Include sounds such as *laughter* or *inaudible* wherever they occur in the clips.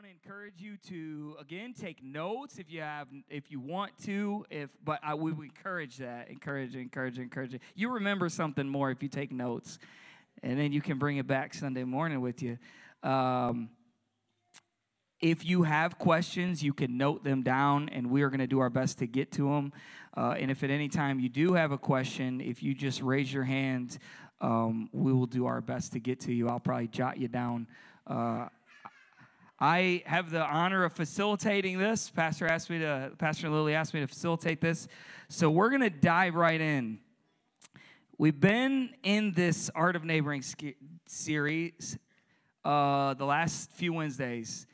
want to encourage you to again take notes if you have if you want to if but I would encourage that encourage encourage encourage it. You remember something more if you take notes, and then you can bring it back Sunday morning with you. Um, if you have questions, you can note them down, and we are going to do our best to get to them. Uh, and if at any time you do have a question, if you just raise your hand, um, we will do our best to get to you. I'll probably jot you down. Uh, I have the honor of facilitating this. Pastor asked me to, Pastor Lily asked me to facilitate this. So we're going to dive right in. We've been in this Art of Neighboring series uh, the last few Wednesdays.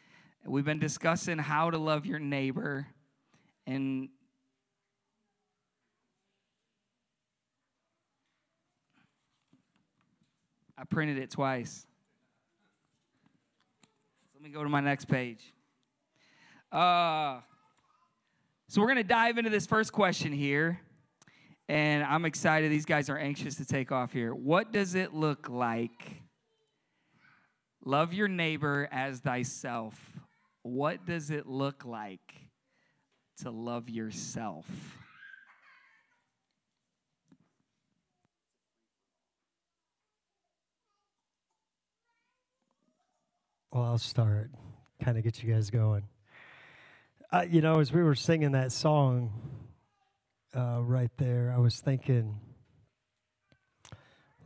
We've been discussing how to love your neighbor. And I printed it twice. Me go to my next page. Uh, so we're going to dive into this first question here. And I'm excited. These guys are anxious to take off here. What does it look like? Love your neighbor as thyself what does it look like to love yourself? Well, I'll start, kind of get you guys going. Uh, you know, as we were singing that song uh, right there, I was thinking,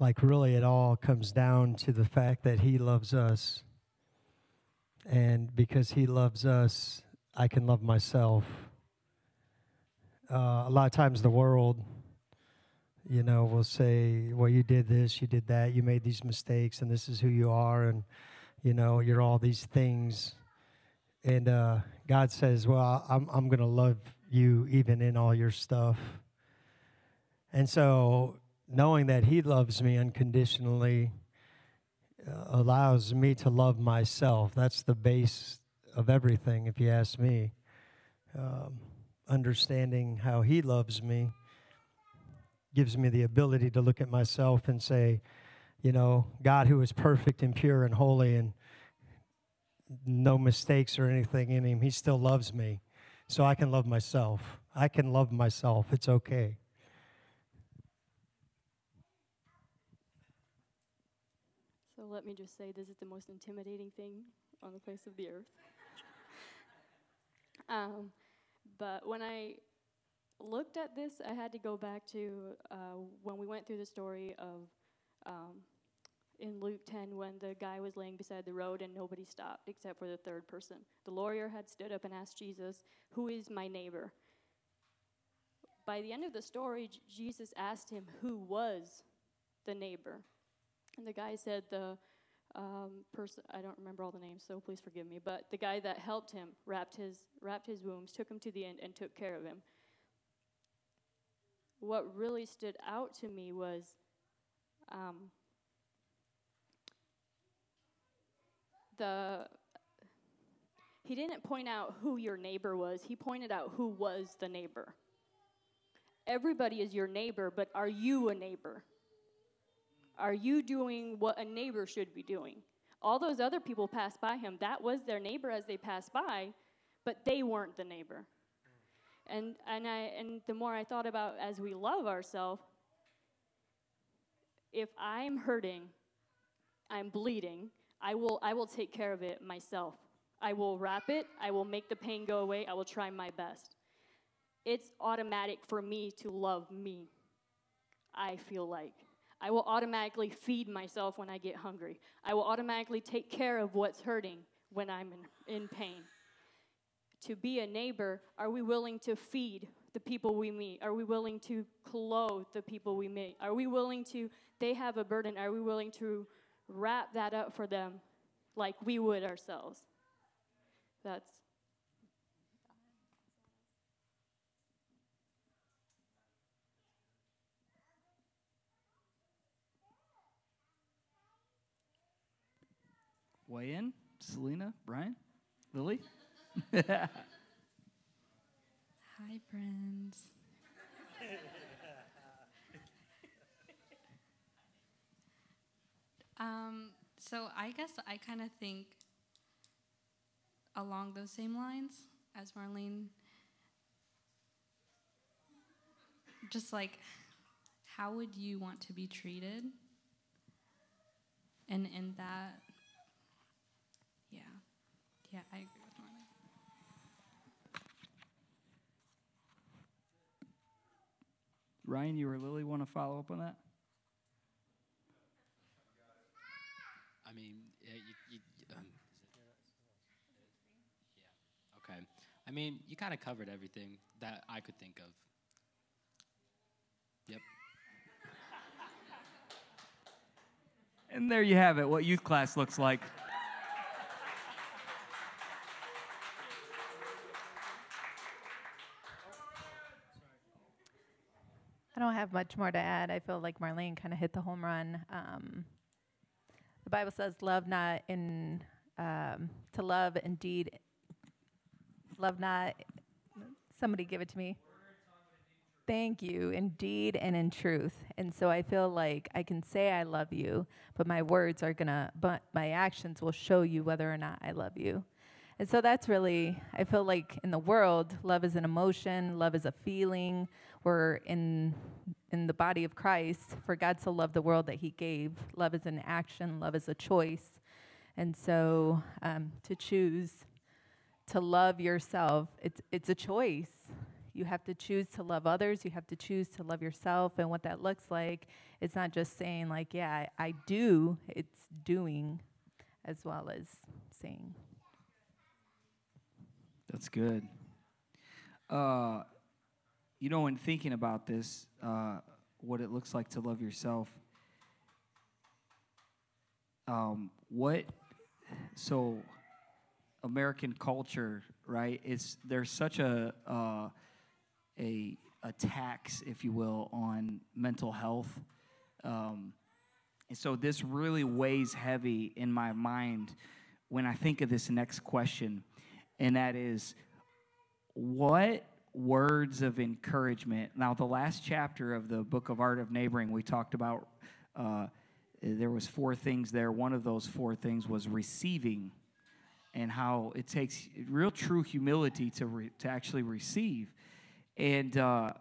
like, really, it all comes down to the fact that He loves us and because He loves us, I can love myself. Uh, a lot of times, the world, you know, will say, Well, you did this, you did that, you made these mistakes, and this is who you are, and, you know, you're all these things. And uh, God says, Well, I'm, I'm going to love you even in all your stuff. And so, knowing that He loves me unconditionally, uh, allows me to love myself. That's the base of everything, if you ask me. Um, understanding how He loves me gives me the ability to look at myself and say, you know, God who is perfect and pure and holy and no mistakes or anything in Him, He still loves me. So I can love myself. I can love myself. It's okay. So let me just say this is the most intimidating thing on the face of the earth. *laughs* um, but when I looked at this, I had to go back to uh, when we went through the story of um, in Luke 10 when the guy was laying beside the road and nobody stopped except for the third person. The lawyer had stood up and asked Jesus, Who is my neighbor? By the end of the story, J- Jesus asked him who was the neighbor. And the guy said the um, person I don't remember all the names, so please forgive me. But the guy that helped him wrapped his wrapped his wounds, took him to the end, and took care of him. What really stood out to me was. Um, the he didn't point out who your neighbor was he pointed out who was the neighbor everybody is your neighbor but are you a neighbor are you doing what a neighbor should be doing? All those other people passed by him. That was their neighbor as they passed by, but they weren't the neighbor. And, and, I, and the more I thought about as we love ourselves, if I'm hurting, I'm bleeding, I will, I will take care of it myself. I will wrap it, I will make the pain go away, I will try my best. It's automatic for me to love me, I feel like. I will automatically feed myself when I get hungry. I will automatically take care of what's hurting when I'm in, in pain. To be a neighbor, are we willing to feed the people we meet? Are we willing to clothe the people we meet? Are we willing to, they have a burden, are we willing to wrap that up for them like we would ourselves? That's weigh in? Selena, Brian, Lily? *laughs* Hi, friends. um, so I guess I kind of think along those same lines as Marlene. Just like, how would you want to be treated? And in that, yeah, yeah, I agree with Marlene. Ryan, you or Lily want to follow up on that? I mean, yeah, you, you, um, yeah. Okay. I mean, you kind of covered everything that I could think of. Yep. And there you have it, what youth class looks like. Have much more to add. I feel like Marlene kind of hit the home run. Um, the Bible says, "Love not in um, to love indeed, love not." Somebody give it to me. Thank you, indeed and in truth. And so I feel like I can say I love you, but my words are gonna, but my actions will show you whether or not I love you. And so that's really, I feel like in the world, love is an emotion, love is a feeling. We're in in the body of Christ, for God so loved the world that He gave. Love is an action, love is a choice. And so um, to choose to love yourself, it's it's a choice. You have to choose to love others. You have to choose to love yourself. And what that looks like, it's not just saying like, yeah, I, I do. It's doing, as well as saying. That's good. Uh, you know, in thinking about this, uh, what it looks like to love yourself, um, what, so American culture, right? It's there's such a uh, a a tax, if you will, on mental health, um, and so this really weighs heavy in my mind when I think of this next question, and that is, what words of encouragement? Now, the last chapter of the book of Art of Neighboring, we talked about. Uh, there was four things there. One of those four things was receiving and how it takes real true humility to, re, to actually receive. And uh,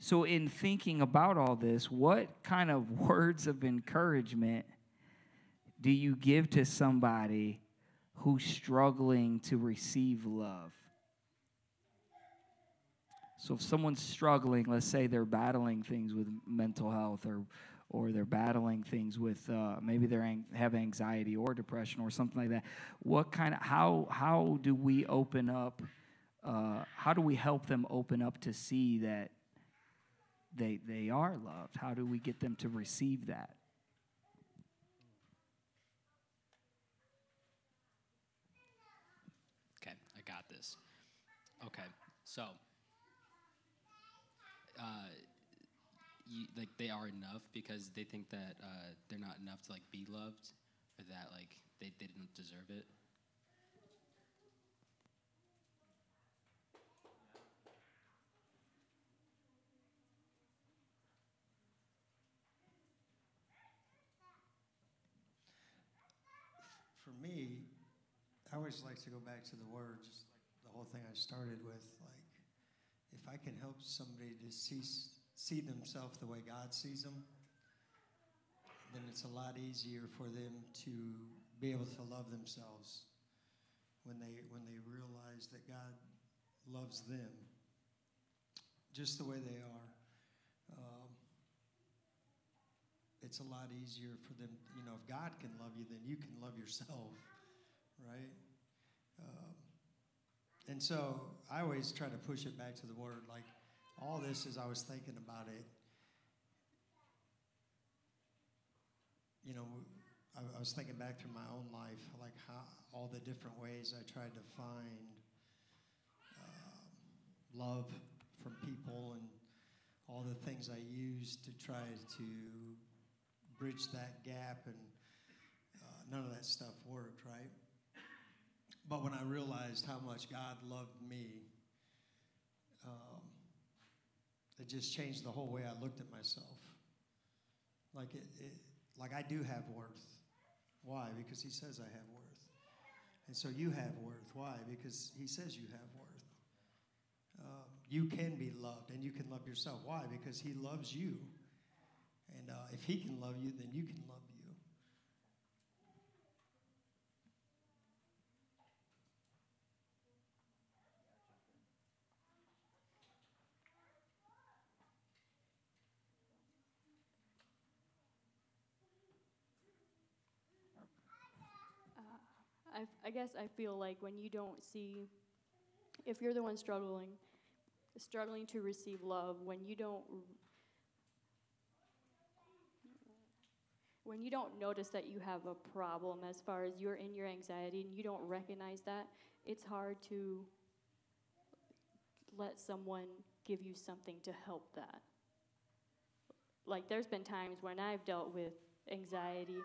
so, in thinking about all this, what kind of *laughs* words of encouragement do you give to somebody who's struggling to receive love? So, if someone's struggling, let's say they're battling things with mental health or or they're battling things with uh, maybe they ang- have anxiety or depression or something like that what kind of how how do we open up uh, how do we help them open up to see that they they are loved how do we get them to receive that Okay, I got this. Okay, so, uh, you, like they are enough because they think that uh, they're not enough to like be loved, or that like they, they didn't deserve it. For me, I always like to go back to the words, the whole thing I started with. Like, if I can help somebody to see see themselves the way God sees them, then it's a lot easier for them to be able to love themselves when they when they realize that God loves them just the way they are. Um, it's a lot easier for them. You know, if God can love you, then you can love yourself, right? Um, and so I always try to push it back to the Word. Like all this, as I was thinking about it, you know, I, I was thinking back through my own life, like how all the different ways I tried to find uh, love from people and all the things I used to try to bridge that gap, and uh, none of that stuff worked, right? But when I realized how much God loved me, um, it just changed the whole way I looked at myself. Like it, it, like I do have worth. Why? Because He says I have worth. And so you have worth. Why? Because He says you have worth. Um, you can be loved and you can love yourself. Why? Because He loves you. And uh, if He can love you, then you can love you. I, I guess I feel like when you don't see, if you're the one struggling, struggling to receive love, when you don't, when you don't notice that you have a problem as far as you're in your anxiety and you don't recognize that, it's hard to let someone give you something to help that. Like, there's been times when I've dealt with anxiety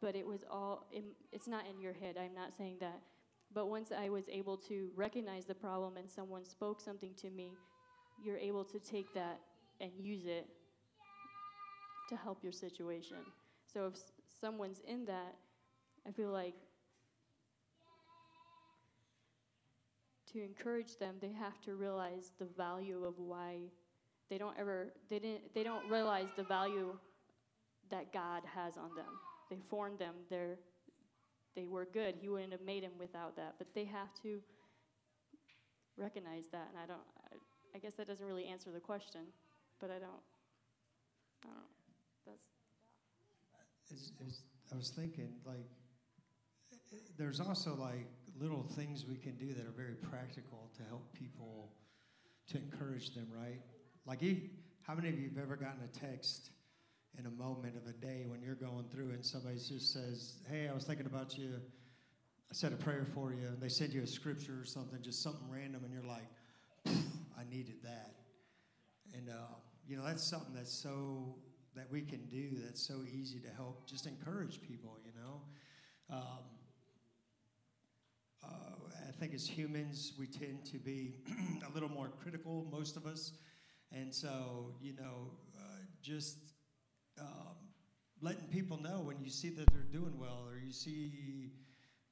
but it was all in, it's not in your head. I'm not saying that. But once i was able to recognize the problem and someone spoke something to me you're able to take that and use it to help your situation. So if someone's in that i feel like to encourage them they have to realize the value of why they don't ever they didn't they don't realize the value that god has on them they formed them. They're, they were good. He wouldn't have made them without that. But they have to recognize that. And I don't, I, I guess that doesn't really answer the question, but I don't, I don't. That's, Is, is, I was thinking, like, there's also like little things we can do that are very practical to help people to encourage them, right? Like, how many of you have ever gotten a text in a moment of a day when you're going through and somebody just says, Hey, I was thinking about you. I said a prayer for you. And they send you a scripture or something, just something random, and you're like, I needed that. And, uh, you know, that's something that's so, that we can do that's so easy to help just encourage people, you know. Um, uh, I think as humans, we tend to be *clears throat* a little more critical, most of us. And so, you know, uh, just um, letting people know when you see that they're doing well or you see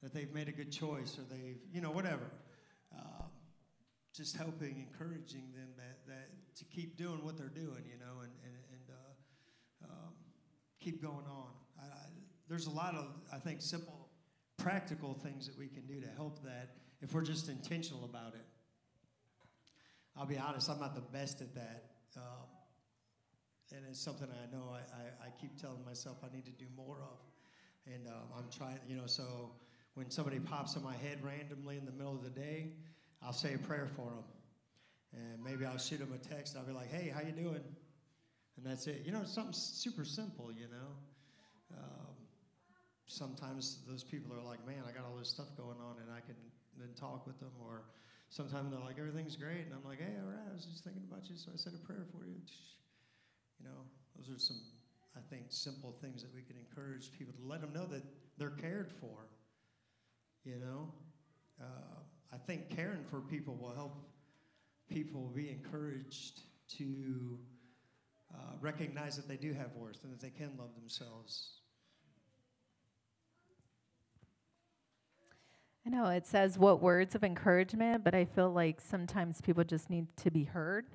that they've made a good choice or they've, you know, whatever. Um, just helping, encouraging them that, that to keep doing what they're doing, you know, and, and, and uh, um, keep going on. I, I, there's a lot of, I think, simple, practical things that we can do to help that if we're just intentional about it. I'll be honest, I'm not the best at that. Um, and it's something I know I, I, I, keep telling myself I need to do more of. And um, I'm trying, you know, so when somebody pops in my head randomly in the middle of the day, I'll say a prayer for them. And maybe I'll shoot them a text. I'll be like, hey, how you doing? And that's it. You know, something super simple, you know. Um, sometimes those people are like, man, I got all this stuff going on, and I can then talk with them. Or sometimes they're like, everything's great. And I'm like, hey, all right, I was just thinking about you, so I said a prayer for you. You know, those are some, I think, simple things that we can encourage people to let them know that they're cared for. You know, uh, I think caring for people will help people be encouraged to uh, recognize that they do have worth and that they can love themselves. I know it says what words of encouragement, but I feel like sometimes people just need to be heard.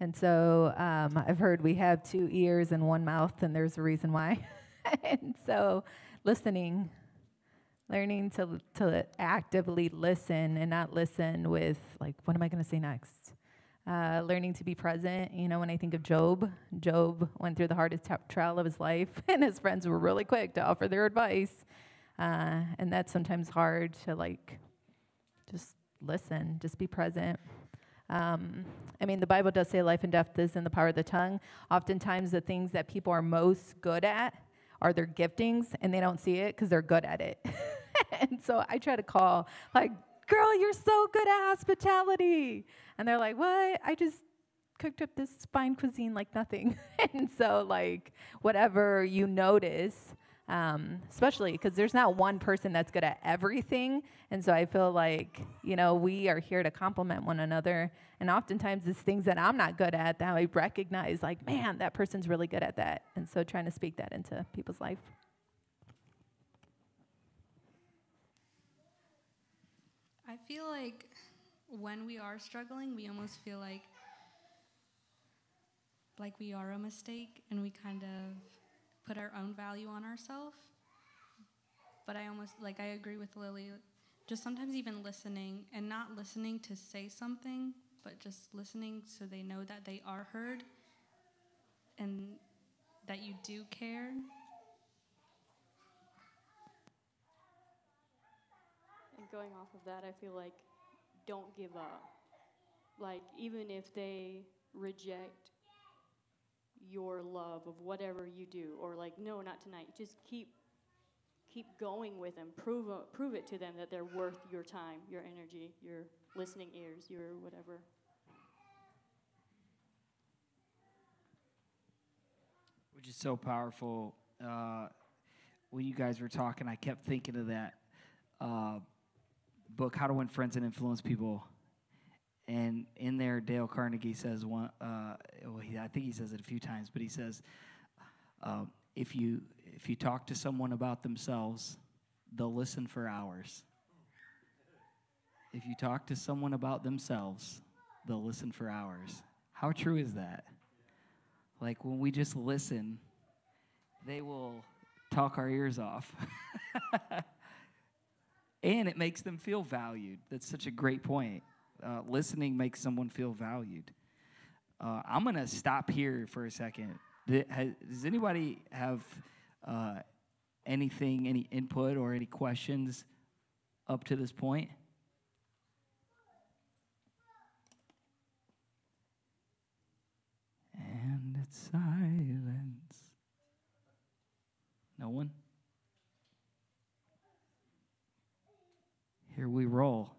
And so um, I've heard we have two ears and one mouth, and there's a reason why. *laughs* and so listening, learning to, to actively listen and not listen with, like, what am I going to say next? Uh, learning to be present. You know, when I think of Job, Job went through the hardest t- trial of his life, *laughs* and his friends were really quick to offer their advice. Uh, and that's sometimes hard to, like, just listen, just be present. Um, I mean, the Bible does say life and death is in the power of the tongue. Oftentimes, the things that people are most good at are their giftings, and they don't see it because they're good at it. *laughs* and so I try to call, like, girl, you're so good at hospitality. And they're like, what? I just cooked up this fine cuisine like nothing. *laughs* and so, like, whatever you notice, um, especially because there's not one person that's good at everything. And so I feel like, you know, we are here to complement one another. And oftentimes it's things that I'm not good at that I recognize, like, man, that person's really good at that. And so trying to speak that into people's life. I feel like when we are struggling, we almost feel like like we are a mistake and we kind of put our own value on ourselves. But I almost like I agree with Lily. Just sometimes even listening and not listening to say something, but just listening so they know that they are heard and that you do care. And going off of that, I feel like don't give up. Like, even if they reject your love of whatever you do, or like, no, not tonight, just keep keep going with them. Prove, uh, prove it to them that they're worth your time, your energy, your listening ears, your whatever. which is so powerful. Uh, when you guys were talking, I kept thinking of that uh, book, How to Win Friends and Influence People. And in there, Dale Carnegie says one. Uh, well, he, I think he says it a few times, but he says, uh, if you if you talk to someone about themselves, they'll listen for hours. If you talk to someone about themselves, they'll listen for hours. How true is that? Like when we just listen, they will talk our ears off. *laughs* and it makes them feel valued. That's such a great point. Uh, listening makes someone feel valued. Uh, I'm going to stop here for a second. Does anybody have uh, anything, any input or any questions up to this point? And it's silence. No one? Here we roll.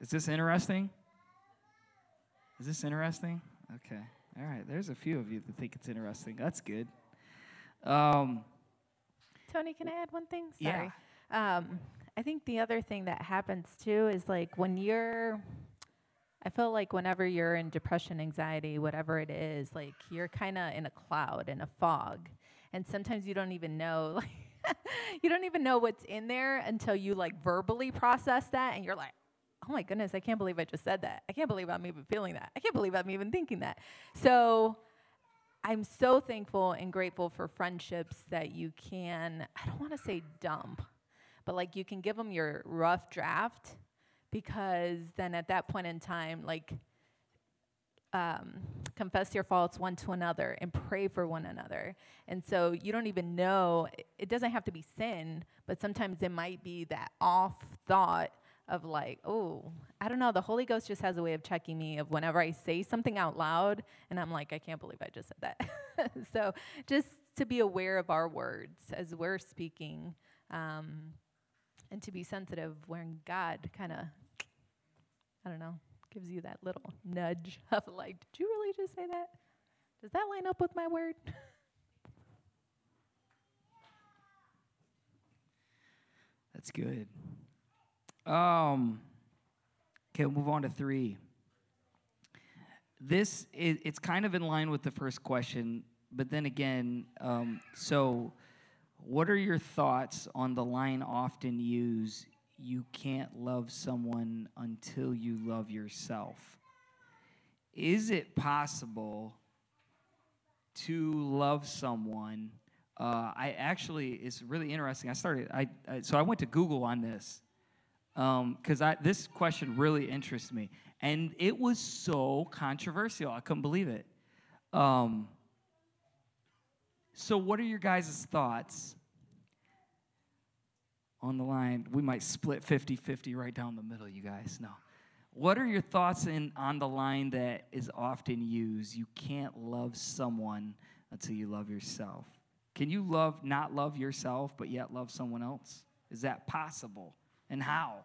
Is this interesting? Is this interesting? Okay. All right. There's a few of you that think it's interesting. That's good. Um, Tony, can I add one thing? Yeah. Sorry. Um, I think the other thing that happens too is like when you're, I feel like whenever you're in depression, anxiety, whatever it is, like you're kind of in a cloud, in a fog. And sometimes you don't even know, *laughs* like, you don't even know what's in there until you like verbally process that and you're like, oh my goodness, I can't believe I just said that. I can't believe I'm even feeling that. I can't believe I'm even thinking that. So I'm so thankful and grateful for friendships that you can, I don't want to say dump, but like you can give them your rough draft because then at that point in time, like, um, confess your faults one to another and pray for one another. And so you don't even know, it doesn't have to be sin, but sometimes it might be that off thought of like, oh, I don't know. The Holy Ghost just has a way of checking me of whenever I say something out loud and I'm like, I can't believe I just said that. *laughs* so just to be aware of our words as we're speaking um, and to be sensitive when God kind of, I don't know, gives you that little nudge *laughs* of like, did you really just say that? Does that line up with my word? *laughs* That's good. Um, okay, we'll move on to three. This is, it's kind of in line with the first question, but then again, um, so what are your thoughts on the line often used, you can't love someone until you love yourself? Is it possible to love someone? Uh, I actually, it's really interesting. I started, I, I so I went to Google on this because um, this question really interests me. And it was so controversial. I couldn't believe it. Um, so, what are your guys' thoughts on the line? We might split 50 50 right down the middle, you guys. No. What are your thoughts in, on the line that is often used? You can't love someone until you love yourself. Can you love, not love yourself, but yet love someone else? Is that possible? And how.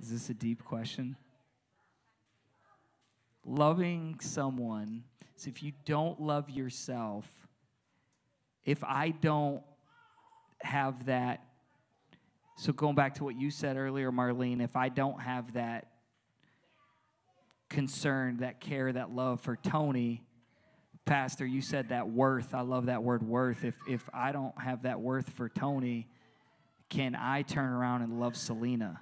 Is this a deep question? Loving someone, so if you don't love yourself, if I don't have that so going back to what you said earlier, Marlene, if I don't have that concern, that care, that love for Tony. Pastor, you said that worth. I love that word worth. If if I don't have that worth for Tony, can I turn around and love Selena?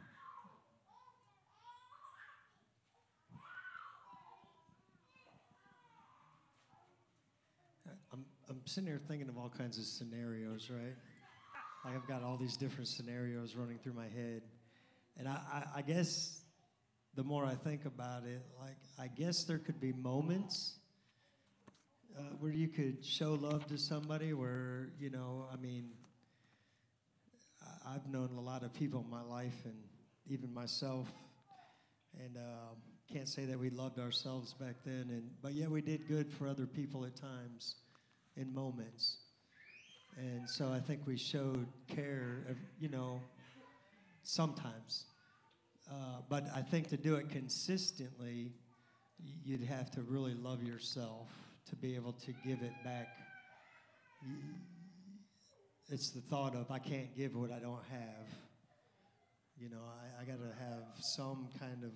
I'm, I'm sitting here thinking of all kinds of scenarios, right? Like I've got all these different scenarios running through my head. And I, I, I guess the more I think about it, like I guess there could be moments uh, where you could show love to somebody where, you know, I mean, I've known a lot of people in my life and even myself, and um, can't say that we loved ourselves back then, and but yeah, we did good for other people at times, in moments, and so I think we showed care, you know, sometimes, uh, but I think to do it consistently, you'd have to really love yourself to be able to give it back. It's the thought of I can't give what I don't have. You know, I, I got to have some kind of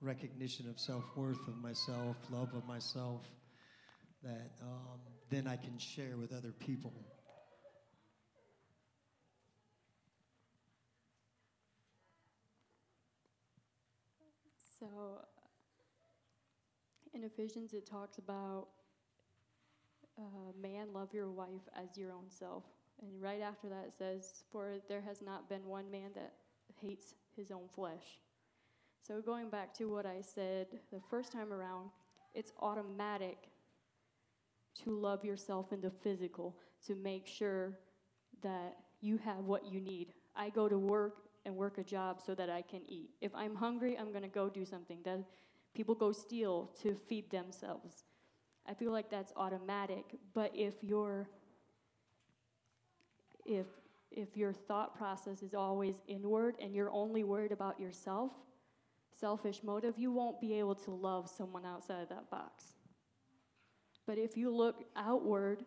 recognition of self worth of myself, love of myself, that um, then I can share with other people. So in Ephesians, it talks about uh, man, love your wife as your own self. And right after that, it says, For there has not been one man that hates his own flesh. So going back to what I said the first time around, it's automatic to love yourself in the physical, to make sure that you have what you need. I go to work and work a job so that I can eat. If I'm hungry, I'm going to go do something. That people go steal to feed themselves. I feel like that's automatic, but if your if if your thought process is always inward and you're only worried about yourself, selfish motive, you won't be able to love someone outside of that box. But if you look outward,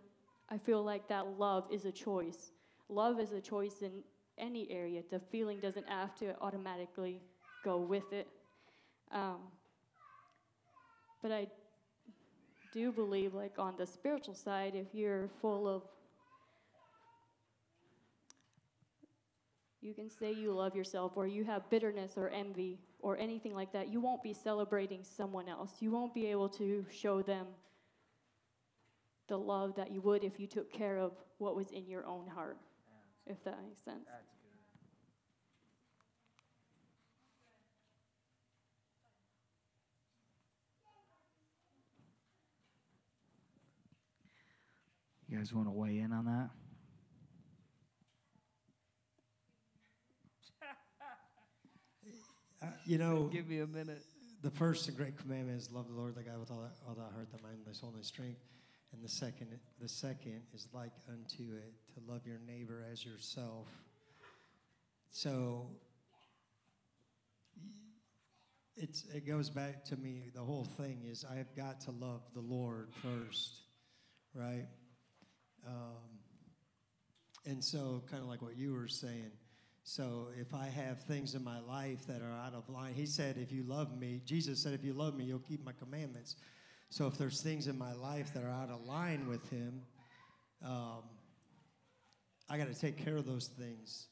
I feel like that love is a choice. Love is a choice in any area. The feeling doesn't have to automatically go with it. Um, but I do believe, like on the spiritual side, if you're full of, you can say you love yourself, or you have bitterness or envy or anything like that, you won't be celebrating someone else. You won't be able to show them the love that you would if you took care of what was in your own heart, if that makes sense. You guys want to weigh in on that? *laughs* Uh, you know, Give me a minute. the first and great commandment is love the Lord thy God with all, thy- all thy heart, thy mind, thy soul, and thy strength. And the second, the second is like unto it to love your neighbor as yourself. So it's it goes back to me. The whole thing is I have got to love the Lord first, right? Um, and so, kind of like what you were saying. So, if I have things in my life that are out of line, he said, if you love me, Jesus said, if you love me, you'll keep my commandments. So, if there's things in my life that are out of line with him, um, I got to take care of those things.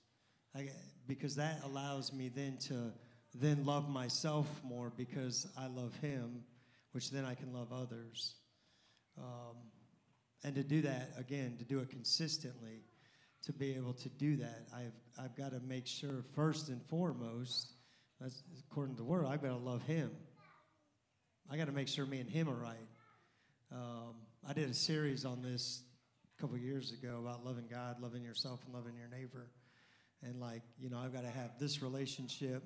I, because that allows me then to then love myself more because I love him, which then I can love others. Um, and to do that, again, to do it consistently, to be able to do that, I've, I've got to make sure, first and foremost, that's according to the word, I've got to love him. I got to make sure me and him are right. Um, I did a series on this couple years ago about loving God, loving yourself, and loving your neighbor. And like, you know, I've got to have this relationship,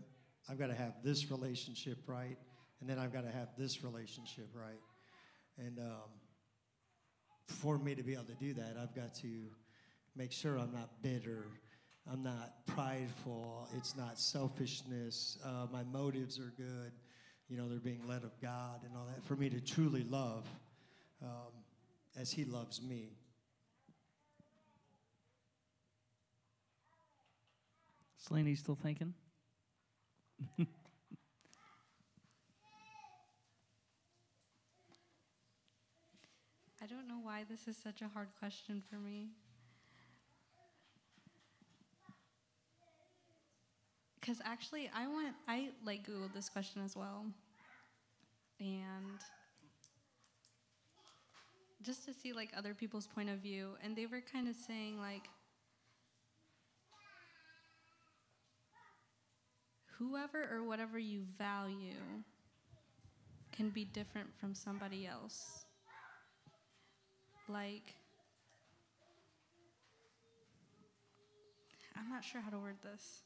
I've got to have this relationship right, and then I've got to have this relationship right. And um, for me to be able to do that, I've got to make sure I'm not bitter. I'm not prideful. It's not selfishness. Uh, my motives are good. You know, they're being led of God and all that. For me to truly love um, as He loves me. Selena, you still thinking? *laughs* I don't know why this is such a hard question for me. Because actually, I went, I like Googled this question as well. And just to see like other people's point of view. And they were kind of saying, like, whoever or whatever you value can be different from somebody else. Like, I'm not sure how to word this.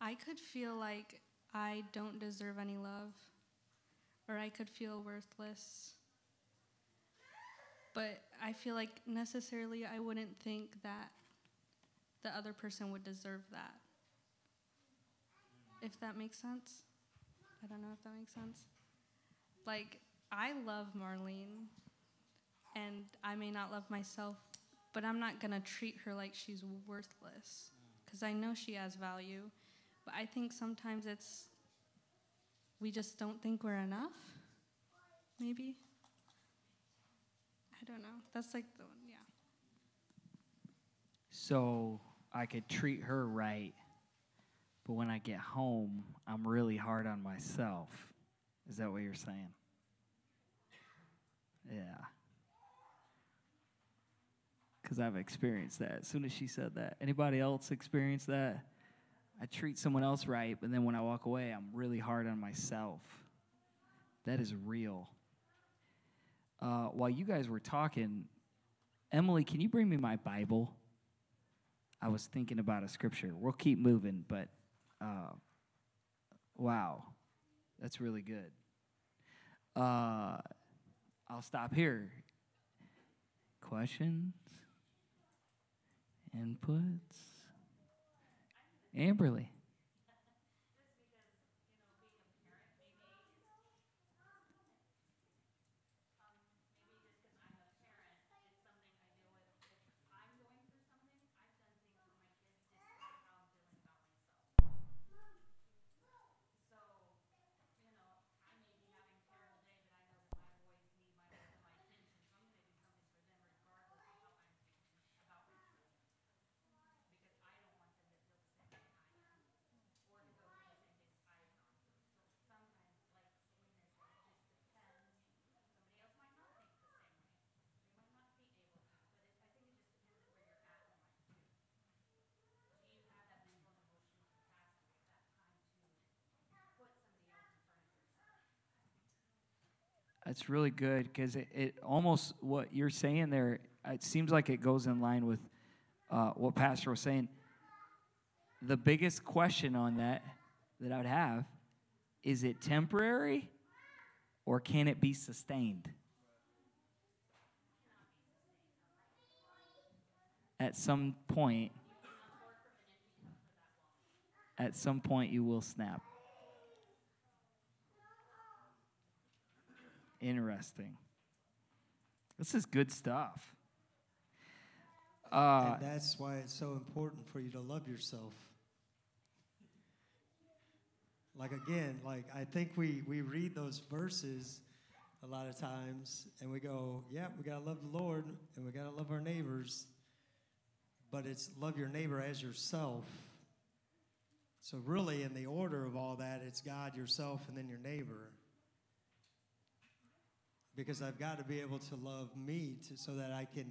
I could feel like I don't deserve any love, or I could feel worthless. But I feel like necessarily I wouldn't think that the other person would deserve that. If that makes sense? I don't know if that makes sense. Like, I love Marlene, and I may not love myself, but I'm not gonna treat her like she's worthless, because I know she has value. But I think sometimes it's, we just don't think we're enough, maybe. I don't know. That's like the one, yeah. So I could treat her right, but when I get home, I'm really hard on myself. Is that what you're saying? Yeah. Because I've experienced that. As soon as she said that, anybody else experience that? I treat someone else right, but then when I walk away, I'm really hard on myself. That is real. Uh, while you guys were talking, Emily, can you bring me my Bible? I was thinking about a scripture. We'll keep moving, but uh, wow, that's really good. Uh, I'll stop here. Questions? Inputs? Amberly. That's really good because it, it almost what you're saying there. It seems like it goes in line with uh, what Pastor was saying. The biggest question on that that I would have is it temporary or can it be sustained? At some point, at some point, you will snap. Interesting. This is good stuff. Uh, and that's why it's so important for you to love yourself. Like again, like I think we we read those verses a lot of times and we go, yeah, we got to love the Lord and we got to love our neighbors. But it's love your neighbor as yourself. So really in the order of all that, it's God, yourself and then your neighbor because I've got to be able to love me to, so that I can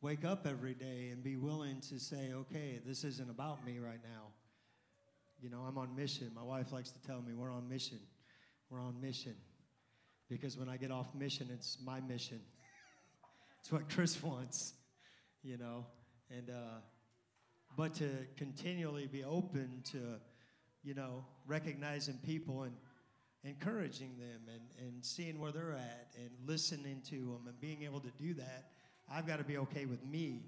wake up every day and be willing to say, okay, this isn't about me right now. You know, I'm on mission. My wife likes to tell me we're on mission. We're on mission. Because when I get off mission, it's my mission. *laughs* it's what Chris wants, you know. And, uh, but to continually be open to, you know, recognizing people and encouraging them and, and seeing where they're at and listening to them and being able to do that, I've got to be okay with me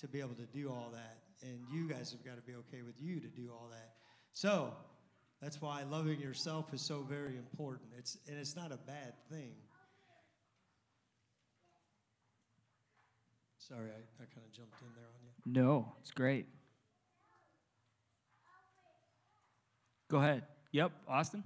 to be able to do all that. And you guys have got to be okay with you to do all that. So that's why loving yourself is so very important. It's, and it's not a bad thing. Sorry, I, I kind of jumped in there on you. No, it's great. Go ahead. Yep, Austin.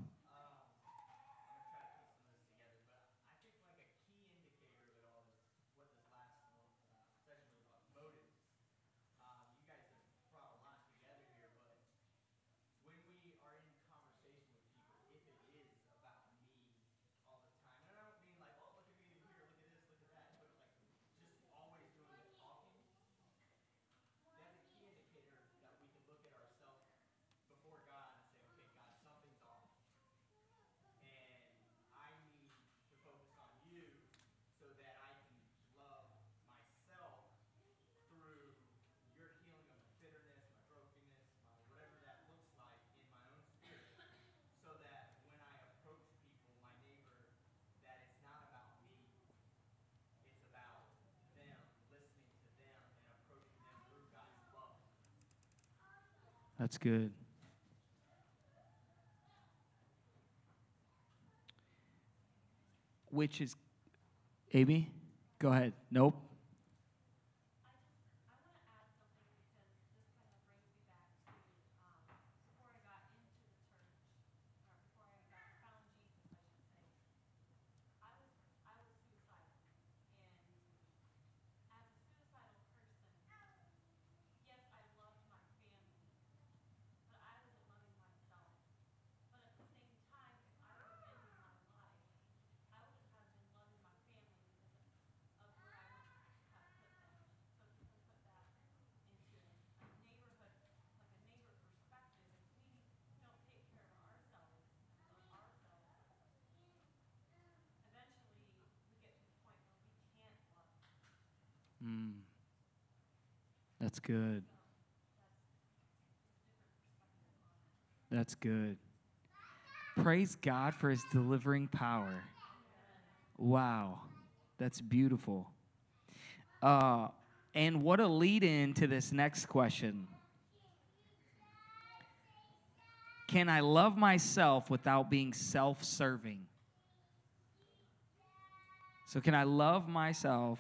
That's good. Which is, Amy? Go ahead. Nope. Mm. That's good. That's good. Praise God for his delivering power. Wow. That's beautiful. Uh, and what a lead in to this next question. Can I love myself without being self serving? So, can I love myself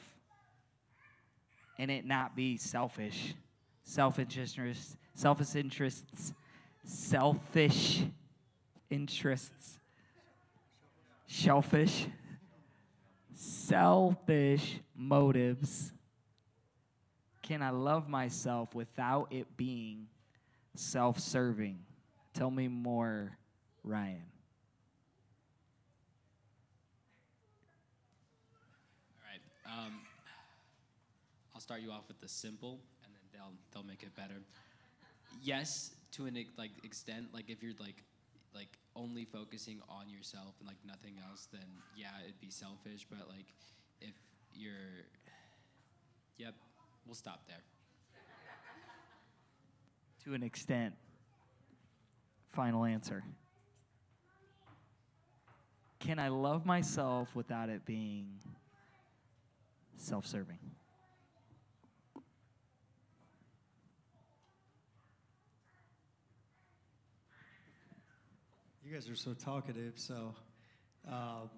and it not be selfish, self interests, selfish interests, selfish interests, shellfish, selfish motives. Can I love myself without it being self serving? Tell me more, Ryan. All right. Um, start you off with the simple, and then they'll they'll make it better. Yes, to an like extent, like if you're like like only focusing on yourself and like nothing else, then yeah, it'd be selfish. But like if you're, yep, we'll stop there. To an extent. Final answer. Can I love myself without it being self serving? You guys are so talkative, so um,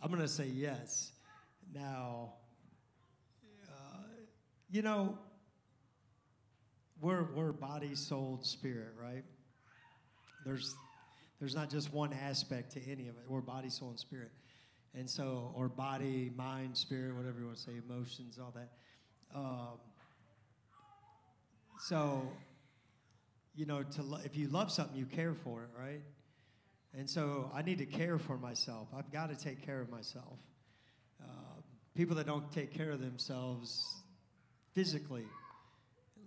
I'm going to say yes. Now, uh, you know, we're, we're body, soul, spirit, right? There's, there's not just one aspect to any of it. We're body, soul, and spirit. And so, or body, mind, spirit, whatever you want to say, emotions, all that. Um, so, you know, to lo- if you love something, you care for it, right? And so I need to care for myself. I've got to take care of myself. Uh, people that don't take care of themselves physically,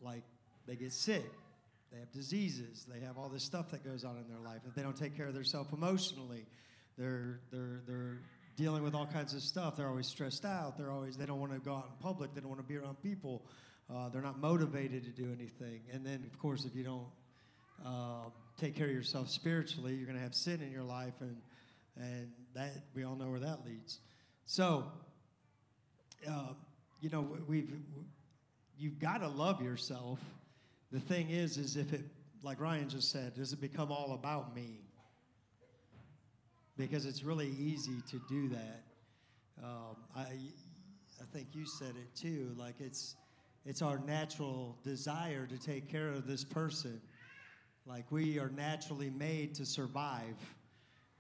like they get sick, they have diseases, they have all this stuff that goes on in their life. If they don't take care of themselves emotionally, they're they're they're dealing with all kinds of stuff. They're always stressed out. They're always they don't want to go out in public. They don't want to be around people. Uh, they're not motivated to do anything. And then, of course, if you don't uh, take care of yourself spiritually, you're going to have sin in your life, and and that we all know where that leads. So, uh, you know, we've you've got to love yourself. The thing is, is if it, like Ryan just said, does it become all about me? Because it's really easy to do that. Um, I, I think you said it too. Like it's, it's our natural desire to take care of this person. Like we are naturally made to survive.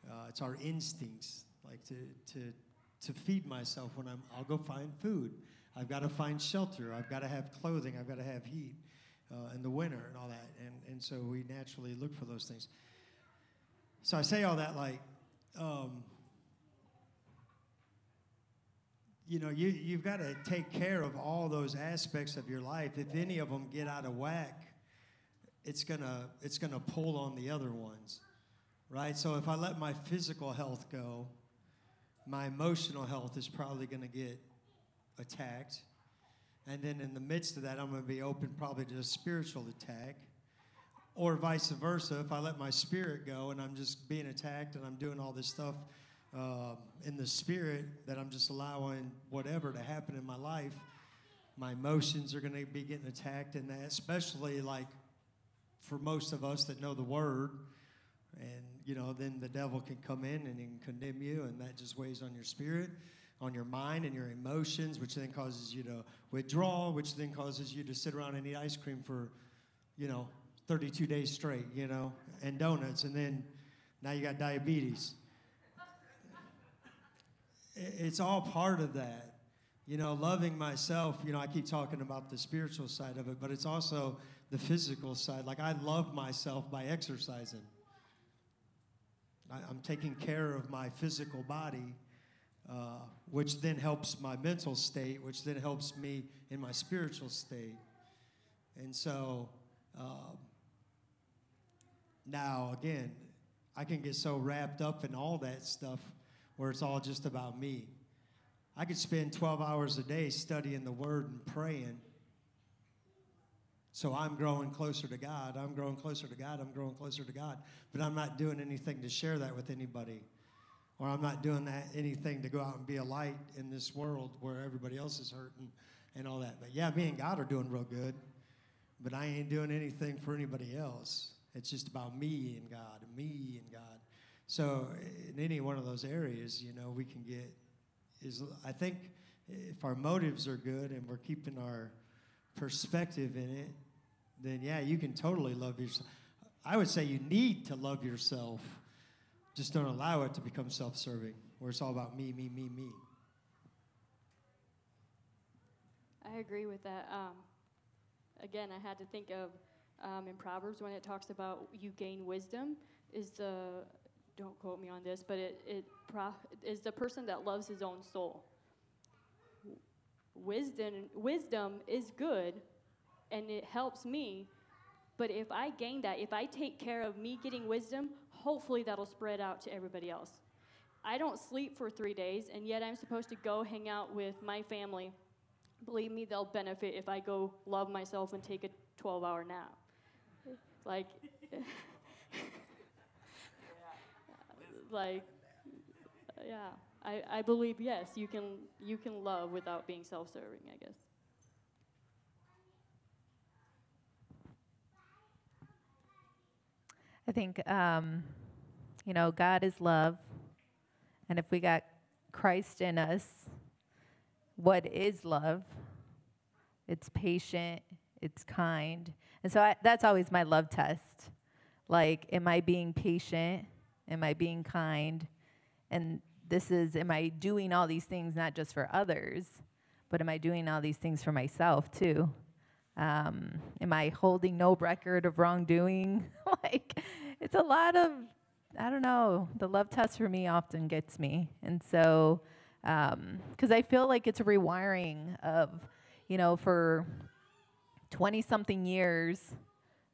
Uh, it's our instincts, like to, to, to feed myself when I'm, I'll go find food. I've got to find shelter. I've got to have clothing. I've got to have heat uh, in the winter and all that. And, and so we naturally look for those things. So I say all that like, um, you know, you, you've got to take care of all those aspects of your life. If any of them get out of whack, it's gonna it's gonna pull on the other ones, right? So if I let my physical health go, my emotional health is probably gonna get attacked, and then in the midst of that, I'm gonna be open probably to a spiritual attack, or vice versa. If I let my spirit go and I'm just being attacked and I'm doing all this stuff uh, in the spirit that I'm just allowing whatever to happen in my life, my emotions are going to be getting attacked, and that especially like for most of us that know the word. And you know then the devil can come in and he can condemn you and that just weighs on your spirit on your mind and your emotions which then causes you to withdraw which then causes you to sit around and eat ice cream for you know 32 days straight you know and donuts. And then now you got diabetes. It's all part of that. You know loving myself you know i keep talking about the spiritual side of it but it's also the physical side. Like I love myself by exercising. I, am taking care of my physical body, uh, which then helps my mental state, which then helps me in my spiritual state. And so um, now, again, I can get so wrapped up in all that stuff where it's all just about me. I could spend 12 hours a day studying the Word and praying so I'm growing closer to God. I'm growing closer to God. I'm growing closer to God. But I'm not doing anything to share that with anybody. Or I'm not doing that anything to go out and be a light in this world where everybody else is hurting and all that. But yeah, me and God are doing real good. But I ain't doing anything for anybody else. It's just about me and God, and me and God. So in any one of those areas, you know, we can get is I think if our motives are good and we're keeping our perspective in it, then yeah, you can totally love yourself. I would say you need to love yourself. Just don't allow it to become self serving, where it's all about me, me, me, me. I agree with that. Um, again, I had to think of um, in Proverbs when it talks about you gain wisdom, is the, don't quote me on this, but it, it pro, is the person that loves his own soul. Wisdom, wisdom is good, and it helps me. But if I gain that, if I take care of me getting wisdom, hopefully that'll spread out to everybody else. I don't sleep for three days, and yet I'm supposed to go hang out with my family. Believe me, they'll benefit if I go love myself and take a 12 hour nap. Like, *laughs* like, yeah. I, I believe yes, you can you can love without being self-serving. I guess. I think, um, you know, God is love. And if we got Christ in us, what is love? It's patient, it's kind. And so I, that's always my love test. Like, am I being patient? Am I being kind? And this is, am I doing all these things not just for others, but am I doing all these things for myself too? Um, am I holding no record of wrongdoing? *laughs* *laughs* like, it's a lot of, I don't know, the love test for me often gets me. And so, because um, I feel like it's a rewiring of, you know, for 20 something years,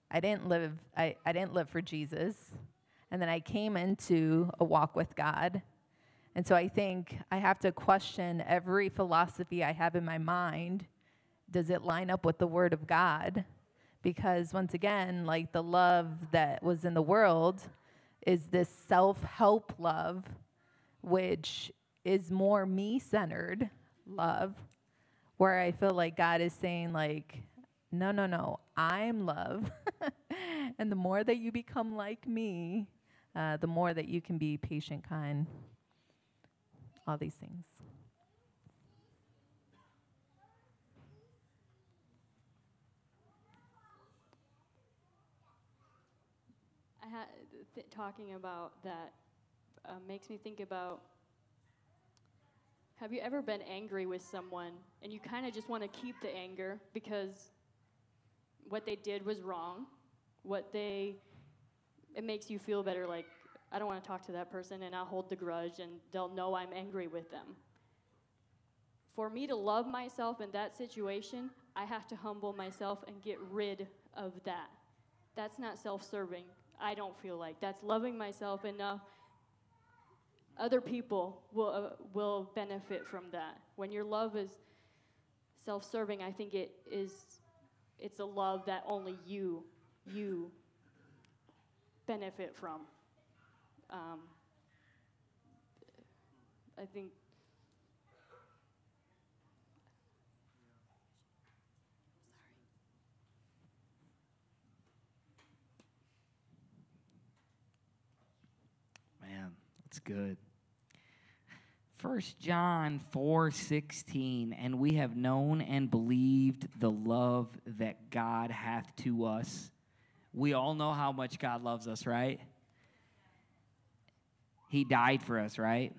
I didn't live, I, I didn't live for Jesus. And then I came into a walk with God. And so I think I have to question every philosophy I have in my mind does it line up with the word of God? Because once again, like the love that was in the world is this self help love, which is more me centered love, where I feel like God is saying, like, no, no, no, I'm love. *laughs* and the more that you become like me, uh, the more that you can be patient, kind, all these things. had th- talking about that uh, makes me think about. Have you ever been angry with someone and you kind of just want to keep the anger because what they did was wrong? What they, it makes you feel better. Like I don't want to talk to that person, and I'll hold the grudge, and they'll know I'm angry with them. For me to love myself in that situation, I have to humble myself and get rid of that. That's not self serving. I don't feel like that's loving myself enough. Other people will, uh, will benefit from that. When your love is self serving, I think it is it's a love that only you you benefit from. Um, I think That's good. First John 4 16, and we have known and believed the love that God hath to us. We all know how much God loves us, right? He died for us, right?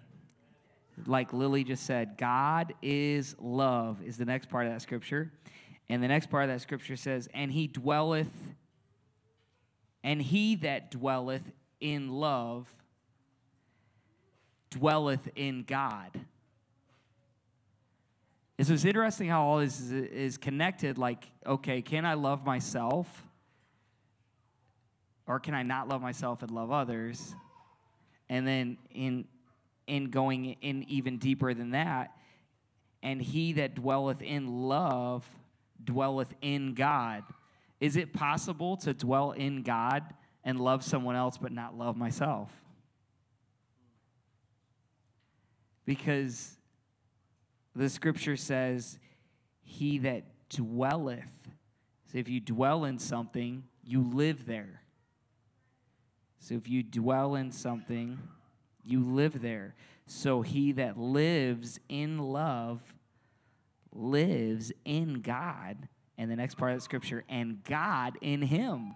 Like Lily just said, God is love, is the next part of that scripture. And the next part of that scripture says, and he dwelleth, and he that dwelleth in love dwelleth in God. And so it's interesting how all this is, is connected. Like, okay, can I love myself? Or can I not love myself and love others? And then in in going in even deeper than that, and he that dwelleth in love dwelleth in God. Is it possible to dwell in God and love someone else but not love myself? Because the scripture says, He that dwelleth. So if you dwell in something, you live there. So if you dwell in something, you live there. So he that lives in love lives in God. And the next part of the scripture, and God in him.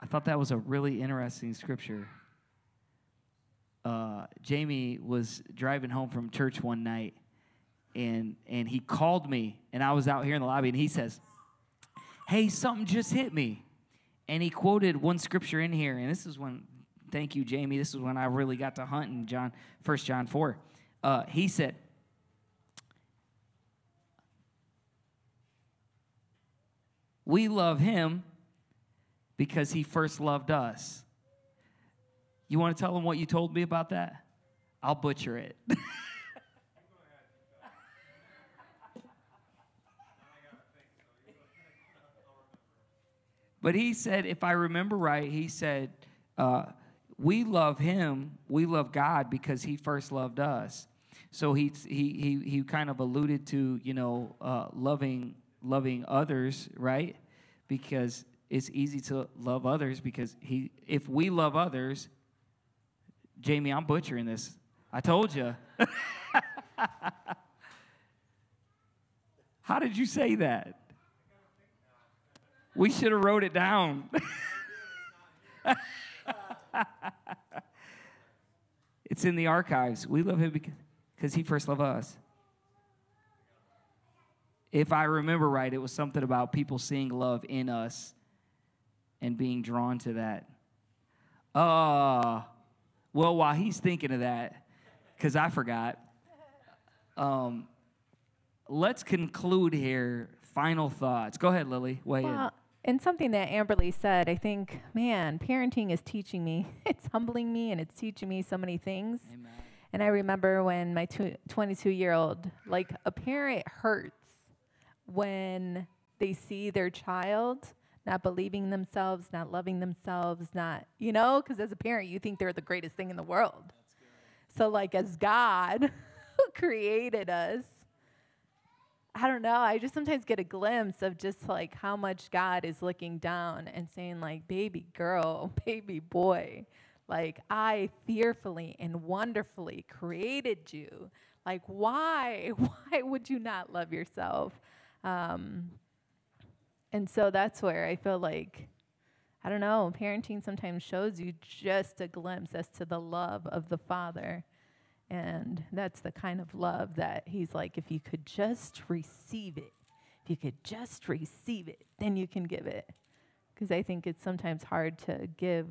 I thought that was a really interesting scripture. Uh, Jamie was driving home from church one night, and and he called me, and I was out here in the lobby, and he says, "Hey, something just hit me," and he quoted one scripture in here, and this is when, thank you, Jamie. This is when I really got to hunt in John, First John four. Uh, he said. We love him because he first loved us. You want to tell them what you told me about that? I'll butcher it. *laughs* but he said, if I remember right, he said, uh, we love him, we love God because he first loved us. So he, he, he, he kind of alluded to, you know, uh, loving, loving others, right? Because it's easy to love others because he, if we love others, Jamie, I'm butchering this. I told you. *laughs* How did you say that? We should have wrote it down. *laughs* it's in the archives. We love him because he first loved us. If I remember right, it was something about people seeing love in us and being drawn to that. Uh, well, while he's thinking of that, because I forgot, um, let's conclude here. Final thoughts. Go ahead, Lily. Weigh Well, and something that Amberly said, I think, man, parenting is teaching me. *laughs* It's humbling me and it's teaching me so many things. Amen. And I remember when my 22 year old, like a parent hurts when they see their child not believing themselves, not loving themselves, not, you know, because as a parent, you think they're the greatest thing in the world. So, like, as God *laughs* who created us, I don't know. I just sometimes get a glimpse of just like how much God is looking down and saying, like, baby girl, *laughs* baby boy, like, I fearfully and wonderfully created you. Like, why? *laughs* Why would you not love yourself? Um, And so that's where I feel like, I don't know, parenting sometimes shows you just a glimpse as to the love of the Father. And that's the kind of love that He's like, if you could just receive it, if you could just receive it, then you can give it. Because I think it's sometimes hard to give,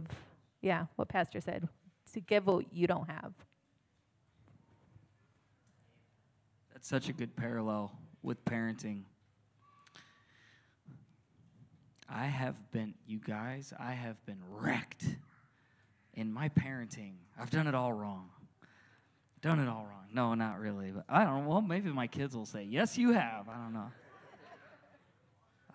yeah, what Pastor said, to give what you don't have. That's such a good parallel with parenting. I have been, you guys, I have been wrecked in my parenting. I've done it all wrong. Done it all wrong. No, not really. But I don't know. Well, maybe my kids will say, yes, you have. I don't know.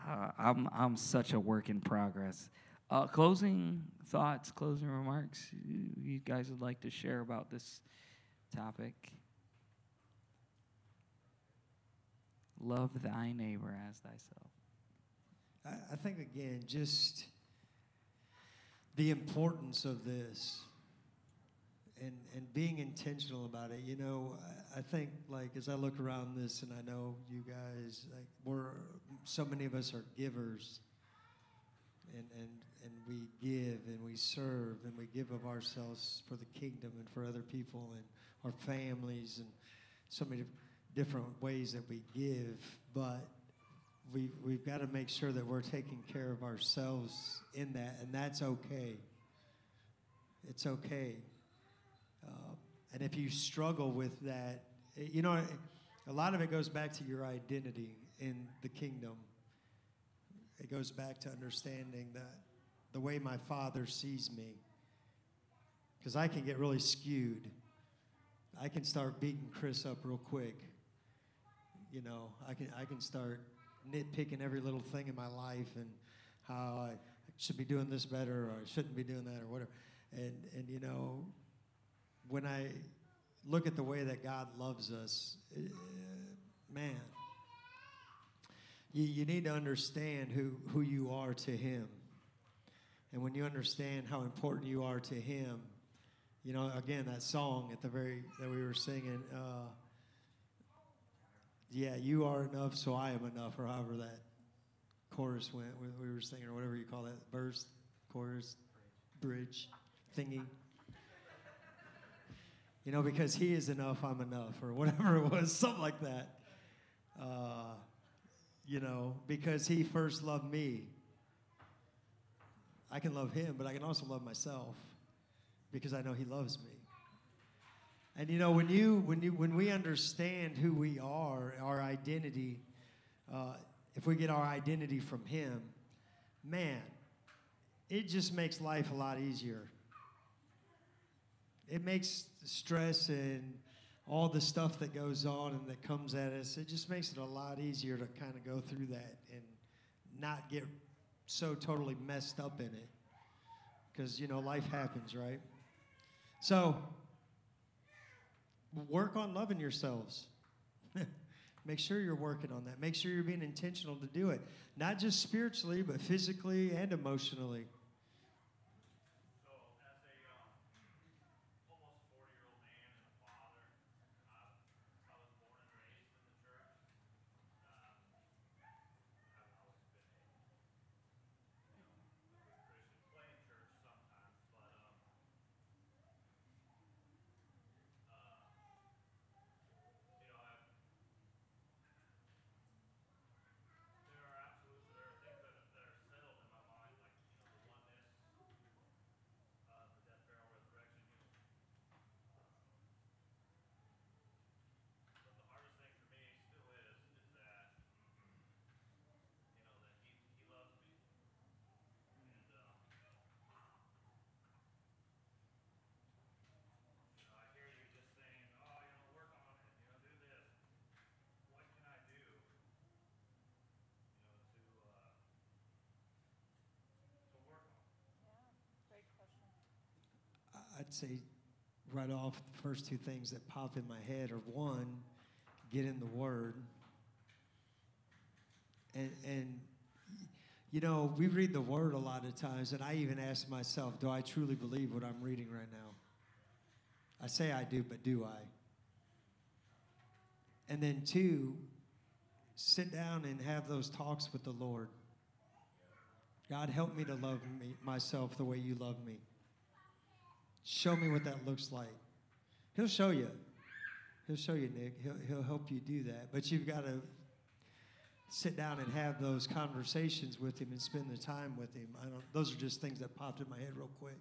Uh, I'm, I'm such a work in progress. Uh, closing thoughts, closing remarks you, you guys would like to share about this topic? Love thy neighbor as thyself. I, I think, again, just the importance of this and, and being intentional about it. You know, I, I think, like, as I look around this, and I know you guys, like, we're, so many of us are givers. And, and, and we give and we serve and we give of ourselves for the kingdom and for other people and our families and so many different ways that we give. But we, we've got to make sure that we're taking care of ourselves in that, and that's okay. It's okay. Uh, and if you struggle with that, you know, a lot of it goes back to your identity in the kingdom. It goes back to understanding that the way my father sees me. Because I can get really skewed. I can start beating Chris up real quick. You know, I can, I can start nitpicking every little thing in my life and how I should be doing this better or I shouldn't be doing that or whatever. And, and you know, when I look at the way that God loves us, uh, man, you, you need to understand who, who you are to Him. And when you understand how important you are to Him, you know, again, that song at the very, that we were singing, uh, yeah, you are enough, so I am enough, or however that chorus went, we were singing, or whatever you call that, verse, chorus, bridge, thingy. You know, because he is enough, I'm enough, or whatever it was, *laughs* something like that. Uh, you know, because he first loved me. I can love him, but I can also love myself because I know he loves me. And you know, when you when you when we understand who we are, our identity, uh, if we get our identity from Him, man, it just makes life a lot easier. It makes stress and all the stuff that goes on and that comes at us, it just makes it a lot easier to kind of go through that and not get so totally messed up in it. Because, you know, life happens, right? So, work on loving yourselves. *laughs* Make sure you're working on that. Make sure you're being intentional to do it, not just spiritually, but physically and emotionally. I'd say right off, the first two things that pop in my head are one, get in the Word. And, and you know, we read the Word a lot of times, and I even ask myself, do I truly believe what I'm reading right now? I say I do, but do I? And then two, sit down and have those talks with the Lord. God, help me to love me, myself the way you love me. Show me what that looks like. He'll show you. He'll show you, Nick. He'll, he'll help you do that. But you've got to sit down and have those conversations with him and spend the time with him. I don't, those are just things that popped in my head real quick.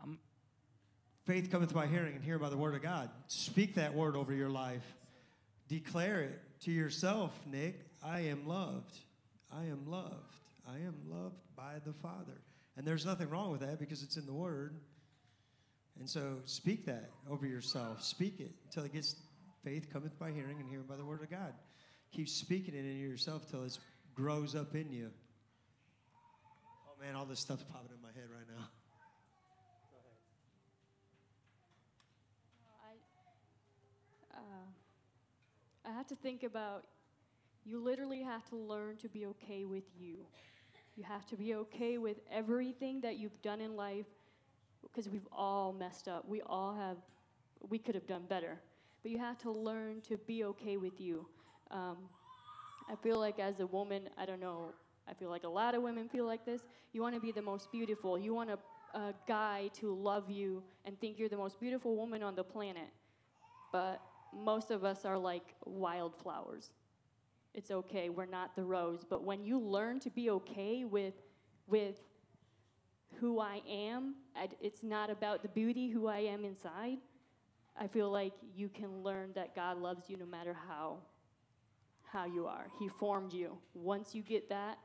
I'm- Faith cometh by hearing, and hear by the word of God. Speak that word over your life. Declare it to yourself, Nick. I am loved. I am loved. I am loved by the Father. And there's nothing wrong with that because it's in the Word. And so speak that over yourself. Speak it until it gets faith cometh by hearing and hearing by the Word of God. Keep speaking it into yourself till it grows up in you. Oh man, all this stuff's popping in my head right now. Uh, I have to think about you literally have to learn to be okay with you. You have to be okay with everything that you've done in life because we've all messed up. We all have, we could have done better. But you have to learn to be okay with you. Um, I feel like as a woman, I don't know, I feel like a lot of women feel like this. You want to be the most beautiful. You want a, a guy to love you and think you're the most beautiful woman on the planet. But most of us are like wildflowers. It's okay, we're not the rose. But when you learn to be okay with, with who I am, it's not about the beauty, who I am inside. I feel like you can learn that God loves you no matter how how you are. He formed you. Once you get that,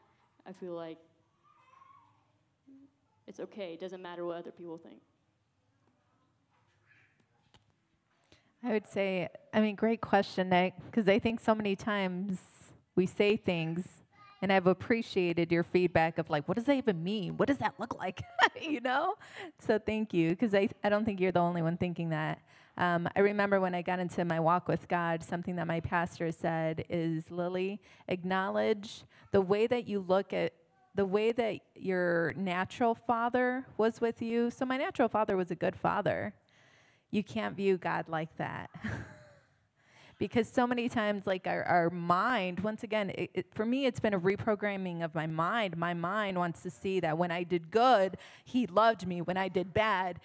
I feel like it's okay. It doesn't matter what other people think. I would say, I mean, great question, Nick, because I think so many times we say things, and I've appreciated your feedback of like, what does that even mean? What does that look like? *laughs* you know? So thank you, because I, I don't think you're the only one thinking that. Um, I remember when I got into my walk with God, something that my pastor said is Lily, acknowledge the way that you look at the way that your natural father was with you. So, my natural father was a good father. You can't view God like that. *laughs* because so many times, like our, our mind, once again, it, it, for me, it's been a reprogramming of my mind. My mind wants to see that when I did good, He loved me. When I did bad,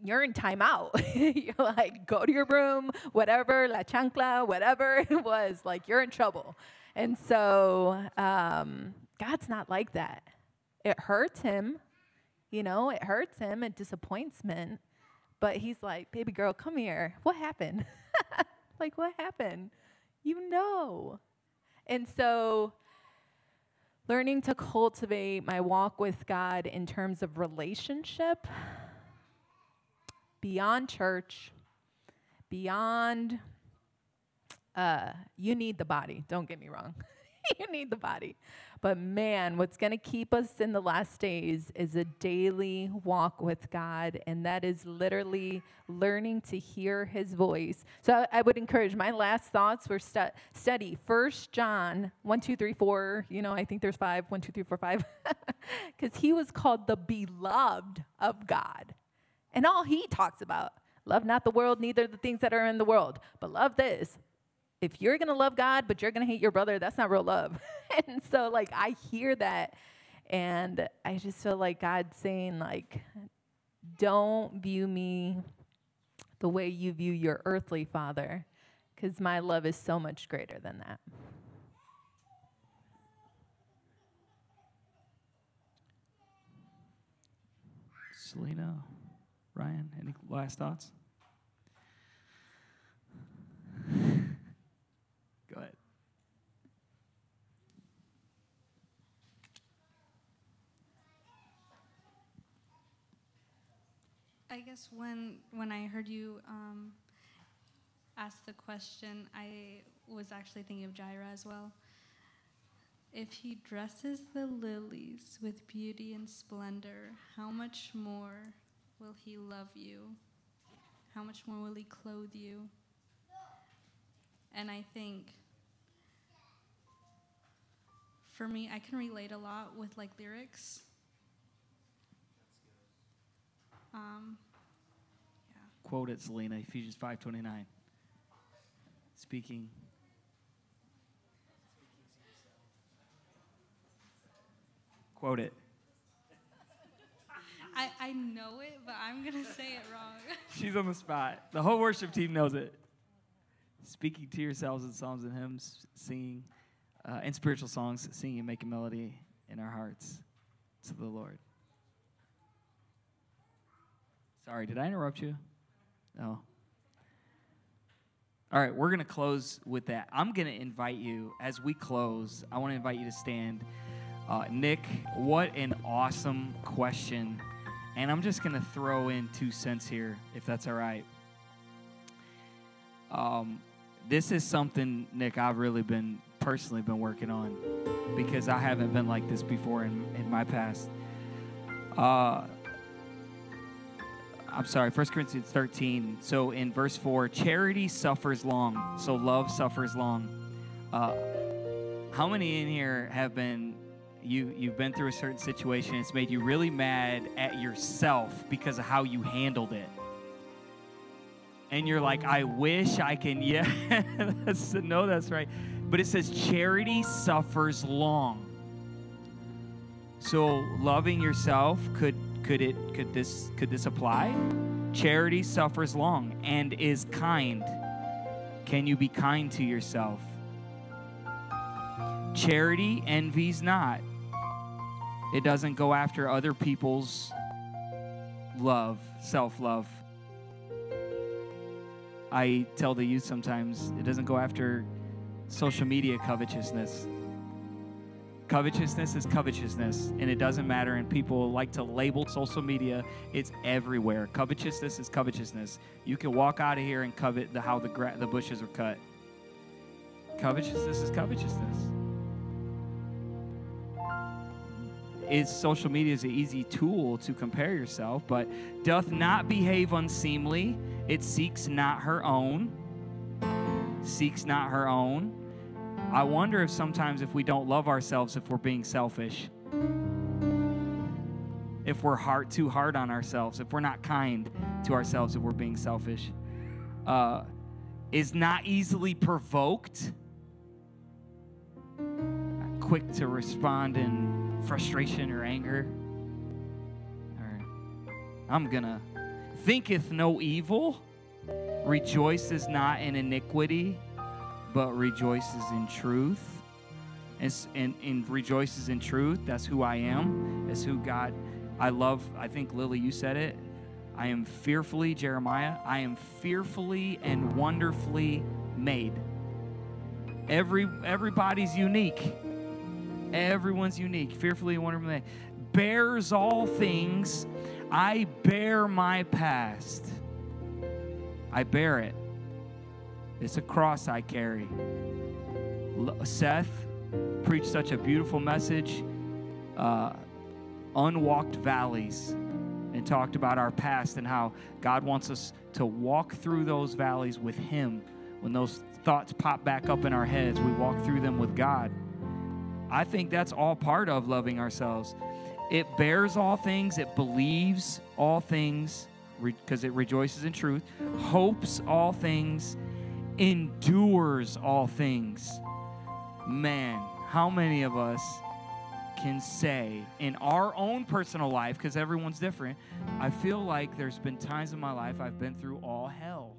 you're in timeout. *laughs* you're like, go to your room, whatever, la chancla, whatever *laughs* it was, like you're in trouble. And so um, God's not like that. It hurts him, you know, it hurts him, it disappoints him. But he's like, baby girl, come here. What happened? *laughs* like, what happened? You know. And so, learning to cultivate my walk with God in terms of relationship beyond church, beyond, uh, you need the body, don't get me wrong. *laughs* you need the body. But man, what's going to keep us in the last days is a daily walk with God, and that is literally learning to hear His voice. So I, I would encourage my last thoughts were stu- study First John one, two, three, four. You know, I think there's five. One, two, three, four, five. *laughs* Because he was called the beloved of God, and all he talks about love not the world, neither the things that are in the world, but love this if you're going to love God, but you're going to hate your brother, that's not real love. *laughs* and so, like, I hear that, and I just feel like God's saying, like, don't view me the way you view your earthly father, because my love is so much greater than that. Selena, Ryan, any last thoughts? Go ahead. I guess when when I heard you um, ask the question, I was actually thinking of Jaira as well. If he dresses the lilies with beauty and splendor, how much more will he love you? How much more will he clothe you? And I think for me. I can relate a lot with like lyrics. Um, yeah. Quote it, Selena, Ephesians 5.29. Speaking. Quote it. I, I know it, but I'm going to say it wrong. *laughs* She's on the spot. The whole worship team knows it. Speaking to yourselves in psalms and hymns, singing – uh, and spiritual songs, singing and making melody in our hearts to the Lord. Sorry, did I interrupt you? No. All right, we're going to close with that. I'm going to invite you, as we close, I want to invite you to stand. Uh, Nick, what an awesome question. And I'm just going to throw in two cents here, if that's all right. Um, this is something, Nick, I've really been personally been working on because I haven't been like this before in, in my past. Uh, I'm sorry, 1 Corinthians 13. So in verse 4, charity suffers long, so love suffers long. Uh, how many in here have been you you've been through a certain situation it's made you really mad at yourself because of how you handled it and you're like i wish i can *laughs* yeah that's, no that's right but it says charity suffers long. So loving yourself could could it could this could this apply? Charity suffers long and is kind. Can you be kind to yourself? Charity envies not. It doesn't go after other people's love, self love. I tell the youth sometimes it doesn't go after social media covetousness. Covetousness is covetousness, and it doesn't matter. And people like to label social media; it's everywhere. Covetousness is covetousness. You can walk out of here and covet the, how the gra- the bushes are cut. Covetousness is covetousness. is social media is an easy tool to compare yourself, but doth not behave unseemly. It seeks not her own. Seeks not her own. I wonder if sometimes if we don't love ourselves, if we're being selfish. If we're hard, too hard on ourselves, if we're not kind to ourselves, if we're being selfish. Uh, is not easily provoked. Quick to respond in frustration or anger. Or I'm gonna thinketh no evil, rejoices not in iniquity, but rejoices in truth. And, and, and rejoices in truth. That's who I am. That's who God. I love. I think Lily, you said it. I am fearfully, Jeremiah. I am fearfully and wonderfully made. Every everybody's unique. Everyone's unique, fearfully and wonderfully made. Bears all things. I bear my past. I bear it. It's a cross I carry. Seth preached such a beautiful message, uh, unwalked valleys, and talked about our past and how God wants us to walk through those valleys with Him. When those thoughts pop back up in our heads, we walk through them with God. I think that's all part of loving ourselves. It bears all things, it believes all things because it rejoices in truth, hopes all things, endures all things. Man, how many of us can say in our own personal life, because everyone's different, I feel like there's been times in my life I've been through all hell.